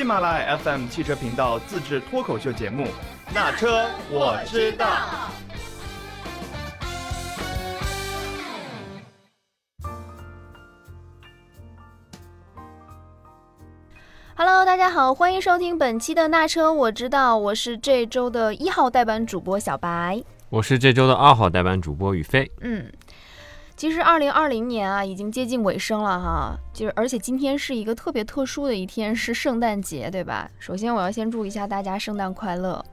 喜马拉雅 FM 汽车频道自制脱口秀节目《那车我知道》。Hello，大家好，欢迎收听本期的《那车我知道》，我是这周的一号代班主播小白，我是这周的二号代班主播宇飞。嗯。其实二零二零年啊，已经接近尾声了哈。就是而且今天是一个特别特殊的一天，是圣诞节，对吧？首先我要先祝一下大家圣诞快乐。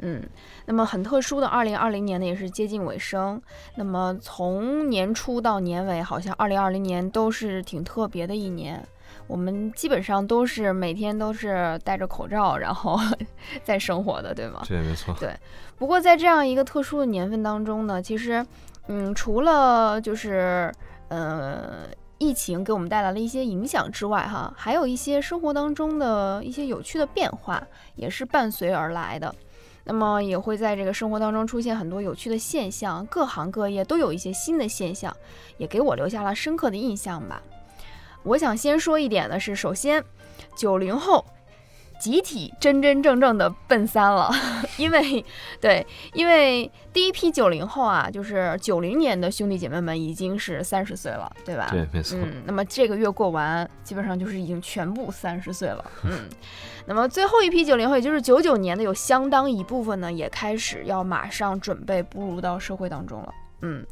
嗯，那么很特殊的二零二零年呢，也是接近尾声。那么从年初到年尾，好像二零二零年都是挺特别的一年。我们基本上都是每天都是戴着口罩，然后 在生活的，对吗？对，没错。对。不过在这样一个特殊的年份当中呢，其实。嗯，除了就是呃疫情给我们带来了一些影响之外，哈，还有一些生活当中的一些有趣的变化也是伴随而来的。那么也会在这个生活当中出现很多有趣的现象，各行各业都有一些新的现象，也给我留下了深刻的印象吧。我想先说一点的是，首先九零后。集体真真正正的奔三了，因为对，因为第一批九零后啊，就是九零年的兄弟姐妹们已经是三十岁了，对吧？对，没错。嗯，那么这个月过完，基本上就是已经全部三十岁了。嗯，那么最后一批九零后，也就是九九年的，有相当一部分呢，也开始要马上准备步入到社会当中了。嗯，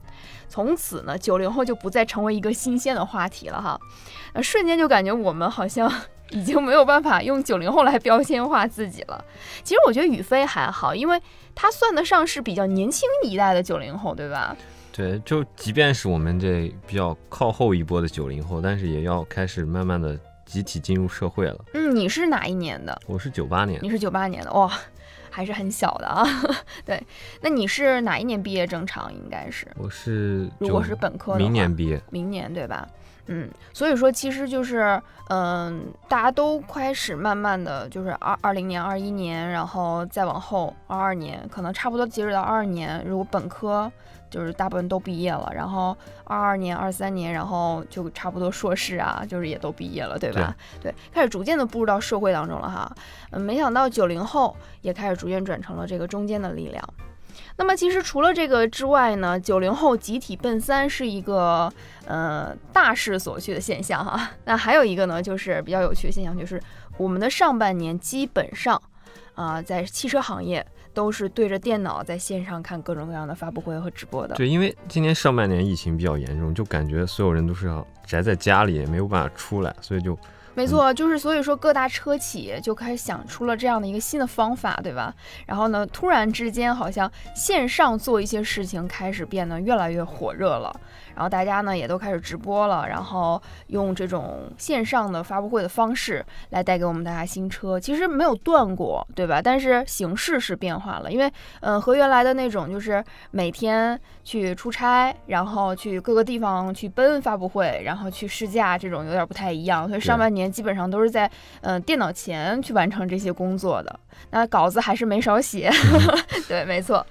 从此呢，九零后就不再成为一个新鲜的话题了哈。那瞬间就感觉我们好像。已经没有办法用九零后来标签化自己了。其实我觉得宇飞还好，因为他算得上是比较年轻一代的九零后，对吧？对，就即便是我们这比较靠后一波的九零后，但是也要开始慢慢的集体进入社会了。嗯，你是哪一年的？我是九八年。你是九八年的，哇，还是很小的啊。对，那你是哪一年毕业？正常应该是。我是，如果是本科，明年毕业。明年对吧？嗯，所以说其实就是，嗯，大家都开始慢慢的就是二二零年、二一年，然后再往后二二年，可能差不多截止到二二年，如果本科就是大部分都毕业了，然后二二年、二三年，然后就差不多硕士啊，就是也都毕业了，对吧？对，开始逐渐的步入到社会当中了哈。嗯，没想到九零后也开始逐渐转成了这个中间的力量。那么其实除了这个之外呢，九零后集体奔三是一个呃大势所趋的现象哈。那还有一个呢，就是比较有趣的现象，就是我们的上半年基本上啊，在汽车行业都是对着电脑在线上看各种各样的发布会和直播的。对，因为今年上半年疫情比较严重，就感觉所有人都是要宅在家里，没有办法出来，所以就。没错，就是所以说各大车企就开始想出了这样的一个新的方法，对吧？然后呢，突然之间好像线上做一些事情开始变得越来越火热了。然后大家呢也都开始直播了，然后用这种线上的发布会的方式来带给我们大家新车，其实没有断过，对吧？但是形式是变化了，因为嗯和原来的那种就是每天去出差，然后去各个地方去奔发布会，然后去试驾这种有点不太一样，所以上半年基本上都是在嗯电脑前去完成这些工作的，那稿子还是没少写，对，没错。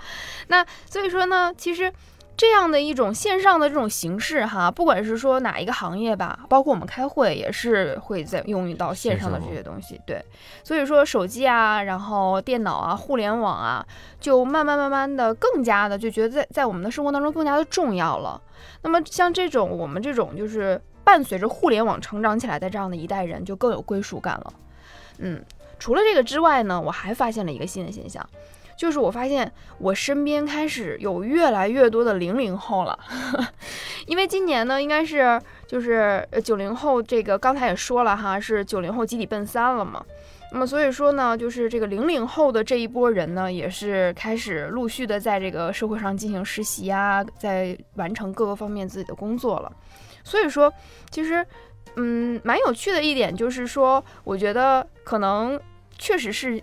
那所以说呢，其实。这样的一种线上的这种形式哈，不管是说哪一个行业吧，包括我们开会也是会在用到线上的这些东西。对，所以说手机啊，然后电脑啊，互联网啊，就慢慢慢慢的更加的就觉得在在我们的生活当中更加的重要了。那么像这种我们这种就是伴随着互联网成长起来的这样的一代人，就更有归属感了。嗯，除了这个之外呢，我还发现了一个新的现象。就是我发现我身边开始有越来越多的零零后了，因为今年呢，应该是就是九零后这个刚才也说了哈，是九零后集体奔三了嘛。那么所以说呢，就是这个零零后的这一波人呢，也是开始陆续的在这个社会上进行实习啊，在完成各个方面自己的工作了。所以说，其实嗯，蛮有趣的一点就是说，我觉得可能确实是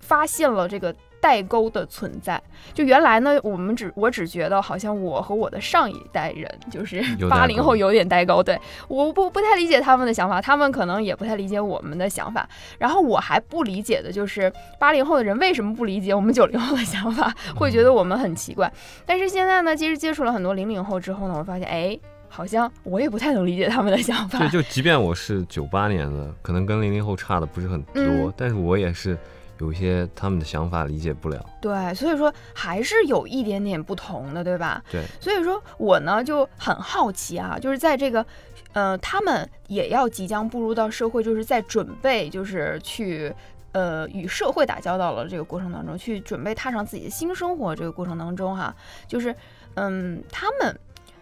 发现了这个。代沟的存在，就原来呢，我们只我只觉得好像我和我的上一代人，就是八零后有点代沟，对，我不不太理解他们的想法，他们可能也不太理解我们的想法，然后我还不理解的就是八零后的人为什么不理解我们九零后的想法，会觉得我们很奇怪。但是现在呢，其实接触了很多零零后之后呢，我发现，哎，好像我也不太能理解他们的想法。对，就即便我是九八年的，可能跟零零后差的不是很多，嗯。但是我也是有一些他们的想法理解不了。对，所以说还是有一点点不同的，对吧？对，所以说我呢就很好奇啊，就是在这个，呃，他们也要即将步入到社会，就是在准备，就是去。呃，与社会打交道了这个过程当中，去准备踏上自己的新生活这个过程当中哈，就是，嗯，他们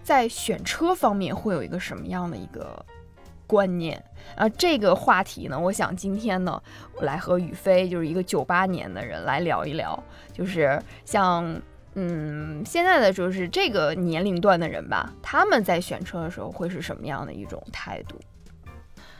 在选车方面会有一个什么样的一个观念啊？这个话题呢，我想今天呢，我来和宇飞，就是一个九八年的人来聊一聊，就是像。嗯，现在的就是这个年龄段的人吧，他们在选车的时候会是什么样的一种态度？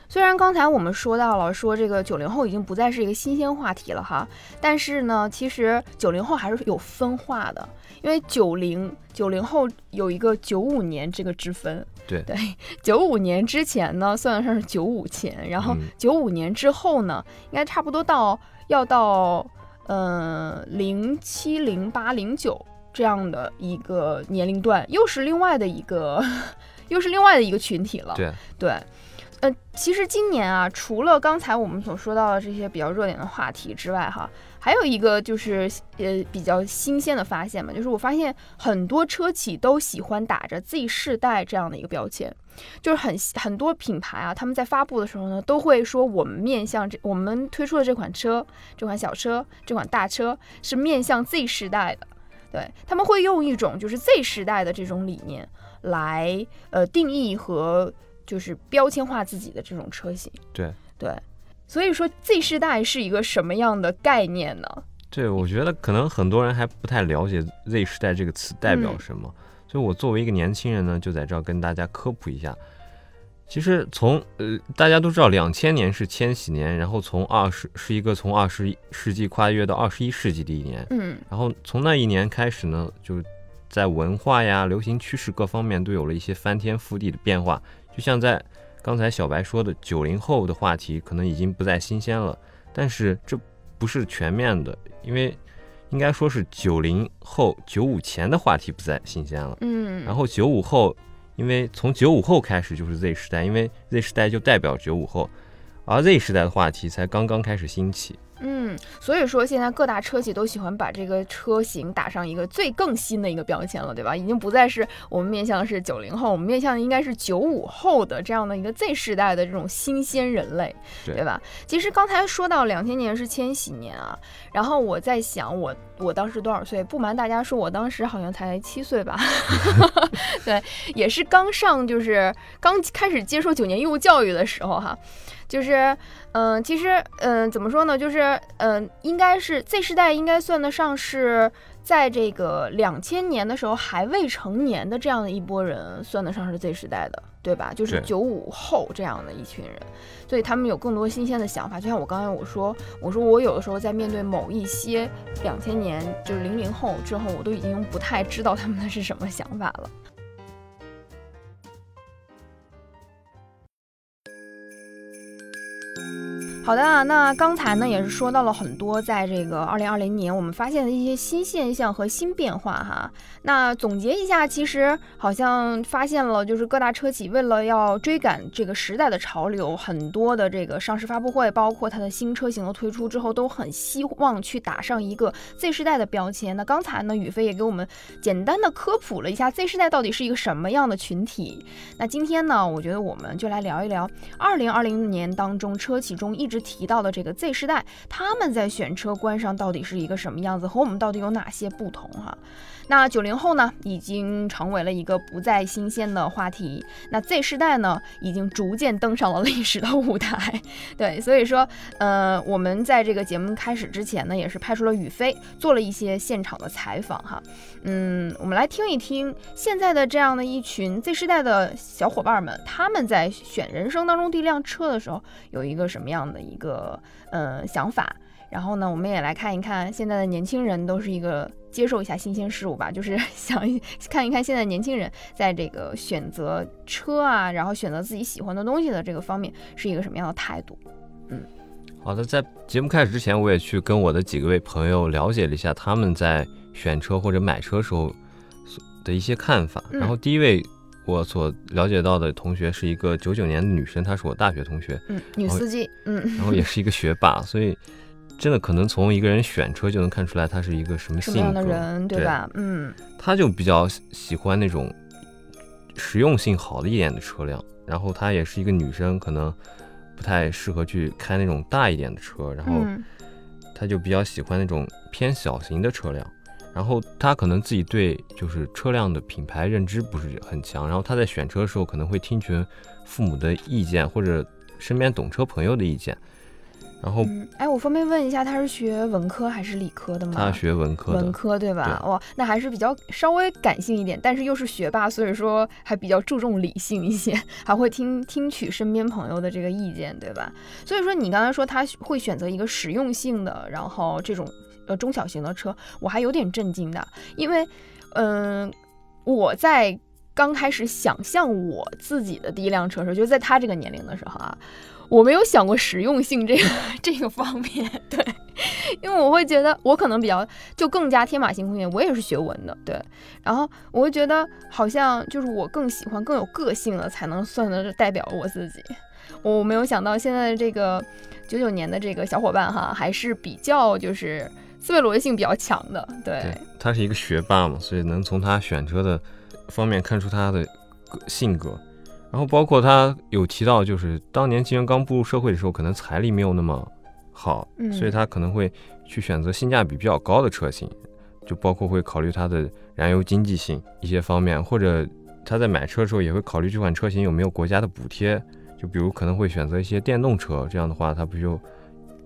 虽然刚才我们说到了，说这个九零后已经不再是一个新鲜话题了哈，但是呢，其实九零后还是有分化的，因为九零九零后有一个九五年这个之分，对。对，九五年之前呢算得上是九五前，然后嗯。九五年之后呢，应该差不多到要到呃零七零八零九这样的一个年龄段，又是另外的一个 又是另外的一个群体了，对，对，呃，其实今年啊，除了刚才我们所说到的这些比较热点的话题之外，哈，还有一个就是呃比较新鲜的发现嘛，就是我发现很多车企都喜欢打着 Z 世代这样的一个标签，就是很很多品牌啊，他们在发布的时候呢，都会说我们面向这我们推出的这款车，这款小车，这款大车是面向 Z 世代的。对他们会用一种就是 Z 时代的这种理念来呃定义和就是标签化自己的这种车型。对对，所以说 Z 世代是一个什么样的概念呢？对，我觉得可能很多人还不太了解 Z 世代这个词代表嗯什么，所以我作为一个年轻人呢，就在这儿跟大家科普一下。其实从呃大家都知道，两千年是千禧年，然后从二十是一个从二十一世纪跨越到二十一世纪的一年，嗯然后从那一年开始呢，就在文化呀、流行趋势各方面都有了一些翻天覆地的变化。就像在刚才小白说的，九零后的话题可能已经不再新鲜了，但是这不是全面的，因为应该说是九零后、九五前的话题不再新鲜了。嗯，然后九五后，因为从九五后开始就是 Z 时代，因为 Z 时代就代表九五后，而 Z 时代的话题才刚刚开始兴起。嗯，所以说现在各大车企都喜欢把这个车型打上一个最更新的一个标签了，对吧？已经不再是我们面向的是九零后，我们面向的应该是九五后的这样的一个 Z 世代的这种新鲜人类，对对吧？其实刚才说到两千年是千禧年啊，然后我在想我我当时多少岁？不瞒大家说，我当时好像才七岁吧，对，也是刚上就是刚开始接受九年义务教育的时候哈。就是，嗯、其实，嗯、怎么说呢？就是，嗯、应该是 Z 世代应该算得上是在这个两千年的时候还未成年的这样的一波人，算得上是 Z 世代的，对吧？就是对九五后这样的一群人，所以他们有更多新鲜的想法。就像我刚才我说，我说我有的时候在面对某一些两千年就是零零后之后，我都已经不太知道他们的是什么想法了。好的啊，那刚才呢也是说到了很多，在这个二零二零年我们发现的一些新现象和新变化哈。那总结一下，其实好像发现了，就是各大车企为了要追赶这个时代的潮流，很多的这个上市发布会，包括它的新车型的推出之后，都很希望去打上一个 Z 世代的标签。那刚才呢，宇飞也给我们简单的科普了一下 Z 世代到底是一个什么样的群体。那今天呢，我觉得我们就来聊一聊二零二零年当中车企中一直提到的这个 Z 世代，他们在选车观上到底是一个什么样子，和我们到底有哪些不同哈？那九零后呢，已经成为了一个不再新鲜的话题。那 Z 世代呢，已经逐渐登上了 历史的舞台。对，所以说，呃，我们在这个节目开始之前呢，也是派出了宇飞做了一些现场的采访哈。嗯，我们来听一听现在的这样的一群 Z 世代的小伙伴们，他们在选人生当中第一辆车的时候，有一个什么样的一个呃想法。然后呢，我们也来看一看现在的年轻人都是一个接受一下新鲜事物吧，就是想一看一看现在年轻人在这个选择车啊，然后选择自己喜欢的东西的这个方面是一个什么样的态度。嗯。好的，在节目开始之前，我也去跟我的几个位朋友了解了一下他们在选车或者买车时候所的一些看法。嗯。然后第一位我所了解到的同学是一个九九年的女生，她是我大学同学，嗯，女司机，嗯，然后也是一个学霸，所以真的可能从一个人选车就能看出来他是一个什么性格么的格，人，对对吧？嗯他就比较喜喜欢那种实用性好的一点的车辆，然后她也是一个女生，可能不太适合去开那种大一点的车，然后嗯她就比较喜欢那种偏小型的车辆。然后他可能自己对就是车辆的品牌认知不是很强，然后他在选车的时候可能会听取父母的意见或者身边懂车朋友的意见，然后嗯，哎，我方便问一下，他是学文科还是理科的吗？他学文科的，文科对吧？对哇，那还是比较稍微感性一点，但是又是学霸，所以说还比较注重理性一些，还会听听取身边朋友的这个意见，对吧？所以说你刚才说他会选择一个实用性的，然后这种呃中小型的车，我还有点震惊的，因为嗯、我在刚开始想象我自己的第一辆车的时候，就是在他这个年龄的时候啊。我没有想过实用性这个这个方面，对，因为我会觉得我可能比较就更加天马行空一点，我也是学文的，对。然后我会觉得好像就是我更喜欢更有个性的，才能算得代表我自己。我没有想到现在的这个九九年的这个小伙伴哈，还是比较就是思维逻辑性比较强的，对。他是一个学霸嘛，所以能从他选车的方面看出他的性格。然后包括他有提到，就是当年金元刚步入社会的时候，可能财力没有那么好，嗯所以他可能会去选择性价比比较高的车型，就包括会考虑它的燃油经济性一些方面，或者他在买车的时候也会考虑这款车型有没有国家的补贴，就比如可能会选择一些电动车，这样的话他不就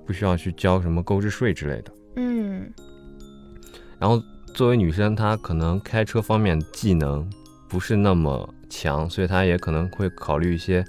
不需要去交什么购置税之类的。嗯然后作为女生，她可能开车方面技能不是那么强，所以他也可能会考虑一些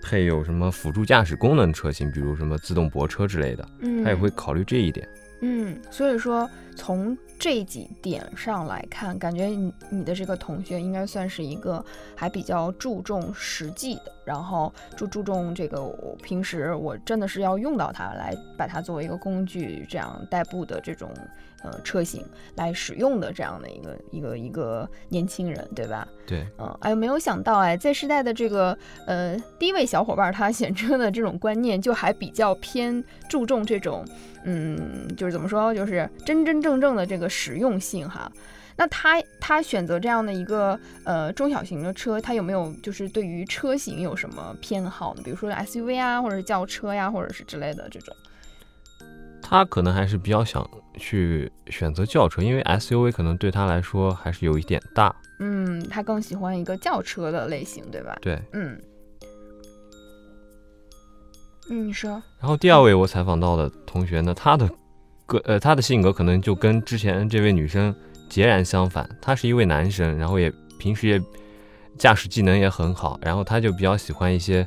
配有什么辅助驾驶功能的车型，比如什么自动泊车之类的，嗯，她也会考虑这一点。嗯，所以说从这几点上来看，感觉你你的这个同学应该算是一个还比较注重实际的，然后注注重这个我平时我真的是要用到它来把它作为一个工具这样代步的这种呃车型来使用的这样的一个一个一个年轻人，对吧？对，嗯，哎，没有想到哎在时代的这个呃第一位小伙伴儿，他选车的这种观念就还比较偏注重这种，嗯，就是怎么说，就是真真正正的这个实用性哈。那他他选择这样的一个呃中小型的车，他有没有就是对于车型有什么偏好呢？比如说 SUV 啊，或者是轿车呀，或者是之类的这种。他可能还是比较想去选择轿车，因为 SUV 可能对他来说还是有一点大。嗯，他更喜欢一个轿车的类型，对吧？对，嗯。嗯，你说。然后第二位我采访到的同学呢，他的个呃他的性格可能就跟之前这位女生截然相反。他是一位男生，然后也平时也驾驶技能也很好，然后他就比较喜欢一些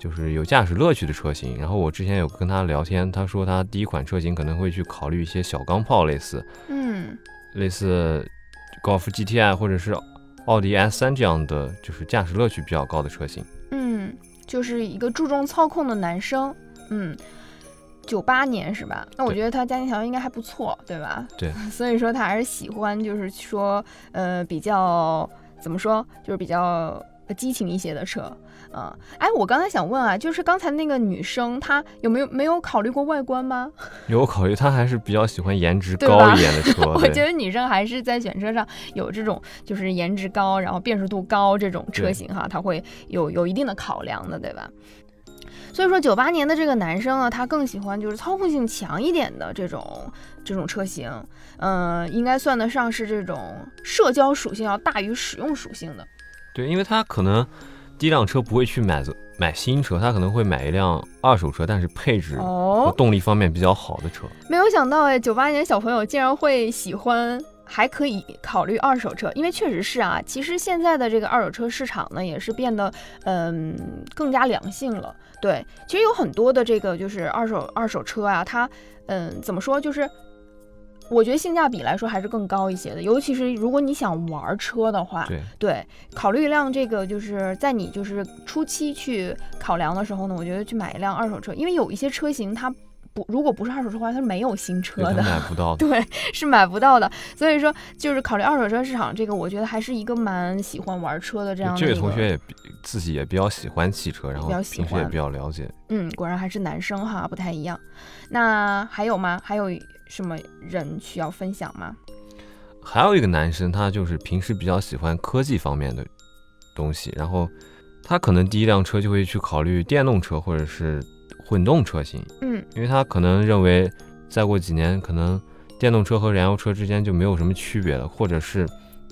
就是有驾驶乐趣的车型。然后我之前有跟他聊天，他说他第一款车型可能会去考虑一些小钢炮类似嗯类似高尔夫 GTI 或者是奥迪 S3 这样的，就是驾驶乐趣比较高的车型。嗯，就是一个注重操控的男生。嗯，九八年是吧？那我觉得他家庭条件应该还不错，对吧？对，所以说他还是喜欢，就是说，呃，比较怎么说，就是比较呃激情一些的车。嗯，哎，我刚才想问啊，就是刚才那个女生，她有没有没有考虑过外观吗？有考虑，她还是比较喜欢颜值高一点的车。我觉得女生还是在选车上有这种就是颜值高，然后辨识度高这种车型哈，她会有有一定的考量的，对吧？所以说，九八年的这个男生呢，他更喜欢就是操控性强一点的这种这种车型，嗯、应该算得上是这种社交属性要大于使用属性的。对，因为他可能第一辆车不会去买买新车，他可能会买一辆二手车，但是配置和哦，动力方面比较好的车。没有想到哎，九八年小朋友竟然会喜欢，还可以考虑二手车，因为确实是啊，其实现在的这个二手车市场呢，也是变得嗯更加良性了。对，其实有很多的这个就是二手二手车啊，它嗯怎么说，就是我觉得性价比来说还是更高一些的，尤其是如果你想玩车的话，对，对，考虑一辆这个就是在你就是初期去考量的时候呢，我觉得去买一辆二手车，因为有一些车型它不，如果不是二手车的话，它是没有新车，的。买不到的。对，是买不到的。所以说，就是考虑二手车市场这个，我觉得还是一个蛮喜欢玩车的这样的这位同学也比自己也比较喜欢汽车，然后平时也比较了解。嗯，果然还是男生哈，不太一样。那还有吗？还有什么人需要分享吗？还有一个男生，他就是平时比较喜欢科技方面的东西，然后他可能第一辆车就会去考虑电动车或者是混动车型，嗯因为他可能认为再过几年，可能电动车和燃油车之间就没有什么区别了，或者是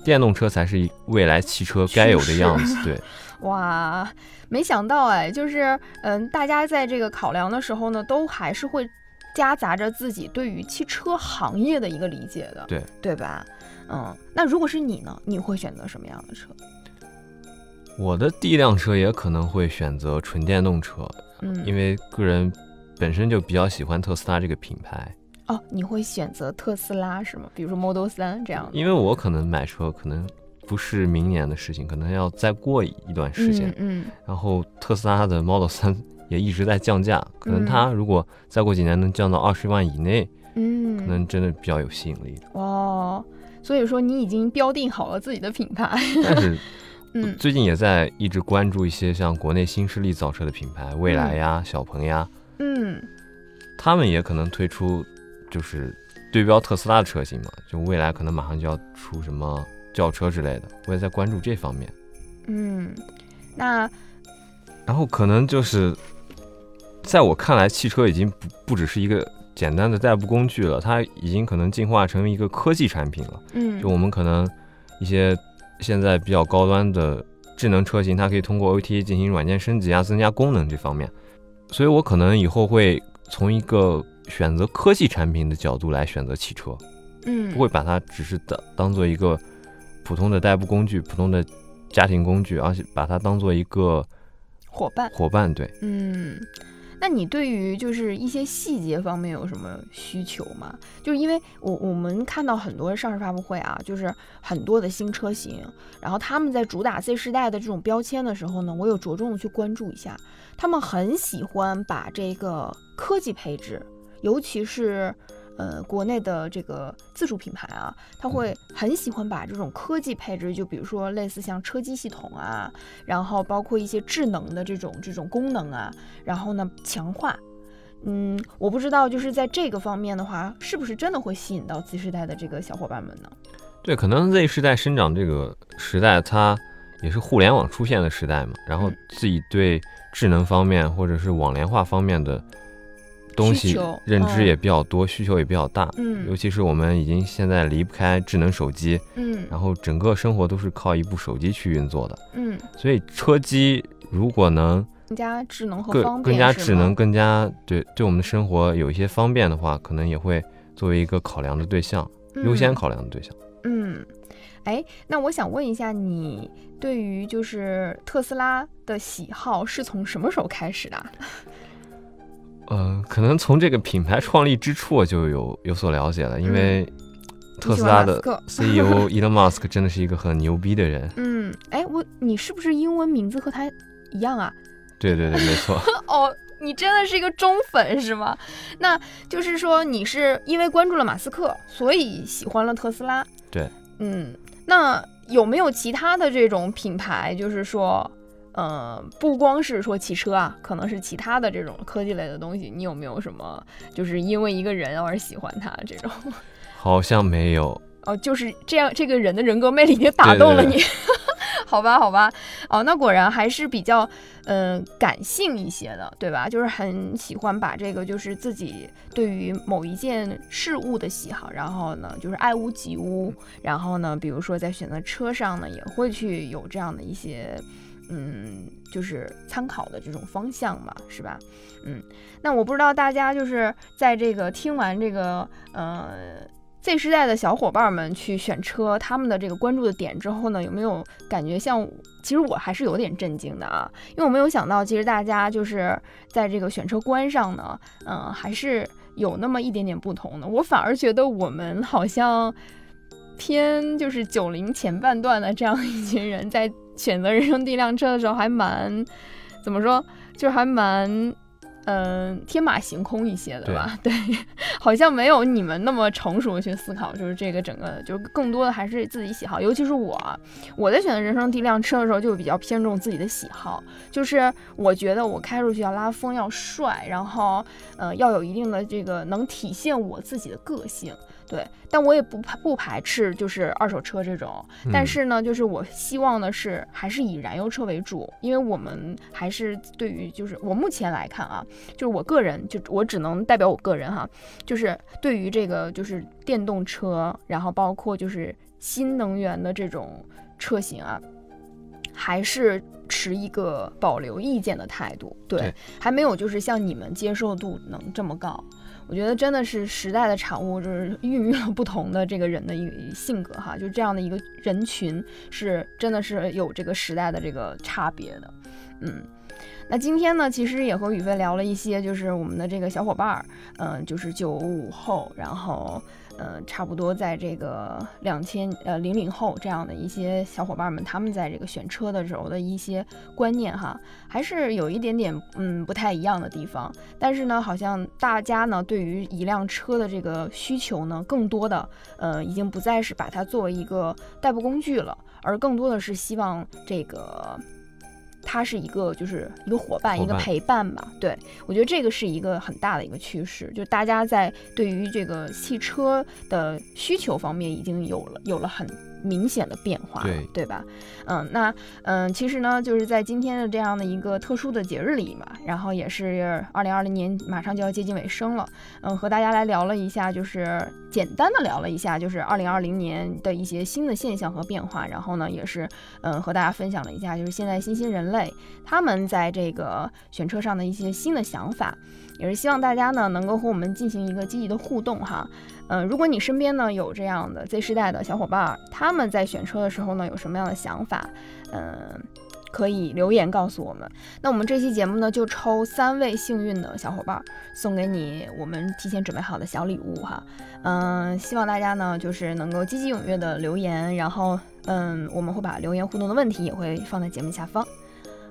电动车才是未来汽车该有的样子。对，哇，没想到哎，就是嗯，大家在这个考量的时候呢，都还是会夹杂着自己对于汽车行业的一个理解的，对对吧？嗯，那如果是你呢，你会选择什么样的车？我的第一辆车也可能会选择纯电动车，嗯，因为个人本身就比较喜欢特斯拉这个品牌。哦，你会选择特斯拉是吗？比如说 Model 三这样的。因为我可能买车可能不是明年的事情，可能要再过一段时间。嗯嗯然后特斯拉的 Model 三也一直在降价，可能嗯它如果再过几年能降到二十万以内，嗯，可能真的比较有吸引力。哦，所以说你已经标定好了自己的品牌。但是嗯。最近也在一直关注一些像国内新势力造车的品牌，蔚来呀、小鹏呀，嗯。他们也可能推出就是对标特斯拉的车型嘛，就未来可能马上就要出什么轿车之类的，我也在关注这方面。嗯，那然后可能就是，在我看来，汽车已经不不只是一个简单的代步工具了，它已经可能进化成一个科技产品了。嗯。就我们可能一些现在比较高端的智能车型，它可以通过 OTA 进行软件升级啊，增加功能这方面。所以我可能以后会从一个选择科技产品的角度来选择汽车，嗯不会把它只是当当做一个普通的代步工具、普通的家庭工具，而且把它当做一个伙伴。伙伴。对。嗯，那你对于就是一些细节方面有什么需求吗？就是因为我我们看到很多上市发布会啊，就是很多的新车型，然后他们在主打 Z 世代的这种标签的时候呢，我有着重的去关注一下，他们很喜欢把这个科技配置，尤其是。呃，国内的这个自主品牌啊，他会很喜欢把这种科技配置，就比如说类似像车机系统啊，然后包括一些智能的这种这种功能啊，然后呢强化。嗯，我不知道就是在这个方面的话，是不是真的会吸引到 Z 世代的这个小伙伴们呢？对，可能 Z 世代生长这个时代，它也是互联网出现的时代嘛，然后嗯自己对智能方面或者是网联化方面的东西认知也比较多，需求也比较大。嗯。尤嗯其是我们已经现在离不开智能手机，嗯。然后整个生活都是靠一部手机去运作的，嗯，所以车机如果能更加智能和更方便，更加智能、更加对对我们的生活有一些方便的话，可能也会作为一个考量的对象，优先嗯。考量的对象。嗯，哎，那我想问一下，你对于就是特斯拉的喜好是从什么时候开始的？啊？呃，可能从这个品牌创立之初我就有有所了解了，因为特斯拉的 CEO Elon Musk 真的是一个很牛逼的人。嗯，哎，我你是不是英文名字和他一样啊？对对对，没错。哦，你真的是一个忠粉是吗？那就是说你是因为关注了马斯克，所以喜欢了特斯拉。对，嗯，那有没有其他的这种品牌，就是说，呃，不光是说汽车啊，可能是其他的这种科技类的东西，你有没有什么就是因为一个人而喜欢他这种？好像没有。哦，就是这样，这个人的人格魅力已经打动了对对你。好吧，好吧，哦，那果然还是比较，嗯、感性一些的，对吧？就是很喜欢把这个，就是自己对于某一件事物的喜好，然后呢，就是爱屋及乌，然后呢，比如说在选择车上呢，也会去有这样的一些，嗯，就是参考的这种方向嘛，是吧？嗯，那我不知道大家就是在这个听完这个，呃。Z 世代的小伙伴们去选车，他们的这个关注的点之后呢，有没有感觉像？其实我还是有点震惊的啊，因为我没有想到，其实大家就是在这个选车观上呢，嗯、还是有那么一点点不同的。我反而觉得我们好像偏就是九零前半段的这样一群人，在选择人生第一辆车的时候，还蛮怎么说，就是还蛮嗯，天马行空一些的吧，对，好像没有你们那么成熟的去思考，就是这个整个，就是更多的还是自己喜好。尤其是我，我在选择人生第一辆车的时候，就比较偏重自己的喜好，就是我觉得我开出去要拉风，要帅，然后，呃，要有一定的这个能体现我自己的个性。对，但我也不排不排斥就是二手车这种，但是呢，就是我希望的是还是以燃油车为主，因为我们还是对于就是我目前来看啊，就是我个人就我只能代表我个人哈，就是对于这个就是电动车，然后包括就是新能源的这种车型啊，还是持一个保留意见的态度，对，还没有就是像你们接受度能这么高。我觉得真的是时代的产物，就是孕育了不同的这个人的一性格哈，就这样的一个人群是真的是有这个时代的这个差别的，嗯。那今天呢，其实也和宇飞聊了一些，就是我们的这个小伙伴儿，嗯，就是九五后，然后。呃，差不多在这个两千呃零零后这样的一些小伙伴们，他们在这个选车的时候的一些观念哈，还是有一点点嗯不太一样的地方。但是呢，好像大家呢对于一辆车的这个需求呢，更多的呃已经不再是把它作为一个代步工具了，而更多的是希望这个。它是一个，就是一个伙伴，一个陪伴吧。对我觉得这个是一个很大的一个趋势，就大家在对于这个汽车的需求方面已经有了有了很。明显的变化，对对吧？嗯，那嗯，其实呢，就是在今天的这样的一个特殊的节日里嘛，然后也是二零二零年马上就要接近尾声了，嗯，和大家来聊了一下，就是简单的聊了一下，就是二零二零年的一些新的现象和变化，然后呢，也是嗯和大家分享了一下，就是现在新兴人类他们在这个选车上的一些新的想法，也是希望大家呢能够和我们进行一个积极的互动哈。嗯，如果你身边呢有这样的 Z 世代的小伙伴，他们在选车的时候呢有什么样的想法？嗯，可以留言告诉我们。那我们这期节目呢就抽三位幸运的小伙伴，送给你我们提前准备好的小礼物哈。嗯，希望大家呢就是能够积极踊跃的留言，然后嗯，我们会把留言互动的问题也会放在节目下方。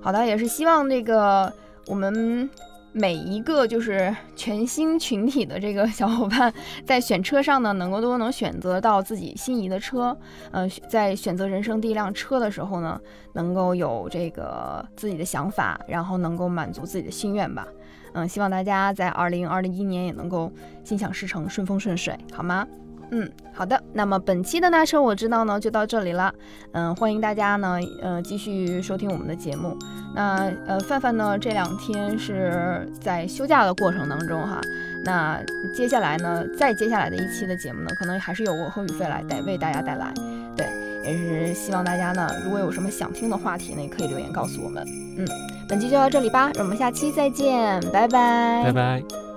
好的，也是希望这个我们。每一个就是全新群体的这个小伙伴，在选车上呢，能够都能选择到自己心仪的车。呃，在选择人生第一辆车的时候呢，能够有这个自己的想法，然后能够满足自己的心愿吧。嗯，希望大家在二零二零一年也能够心想事成，顺风顺水，好吗？嗯，好的。那么本期的那车我知道呢，就到这里了。嗯，欢迎大家呢，呃，继续收听我们的节目。那呃，范范呢，这两天是在休假的过程当中哈。那接下来呢，再接下来的一期的节目呢，可能还是由我和宇飞来带为大家带来。对，也是希望大家呢，如果有什么想听的话题呢，也可以留言告诉我们。嗯，本期就到这里吧，让我们下期再见，拜拜，拜拜。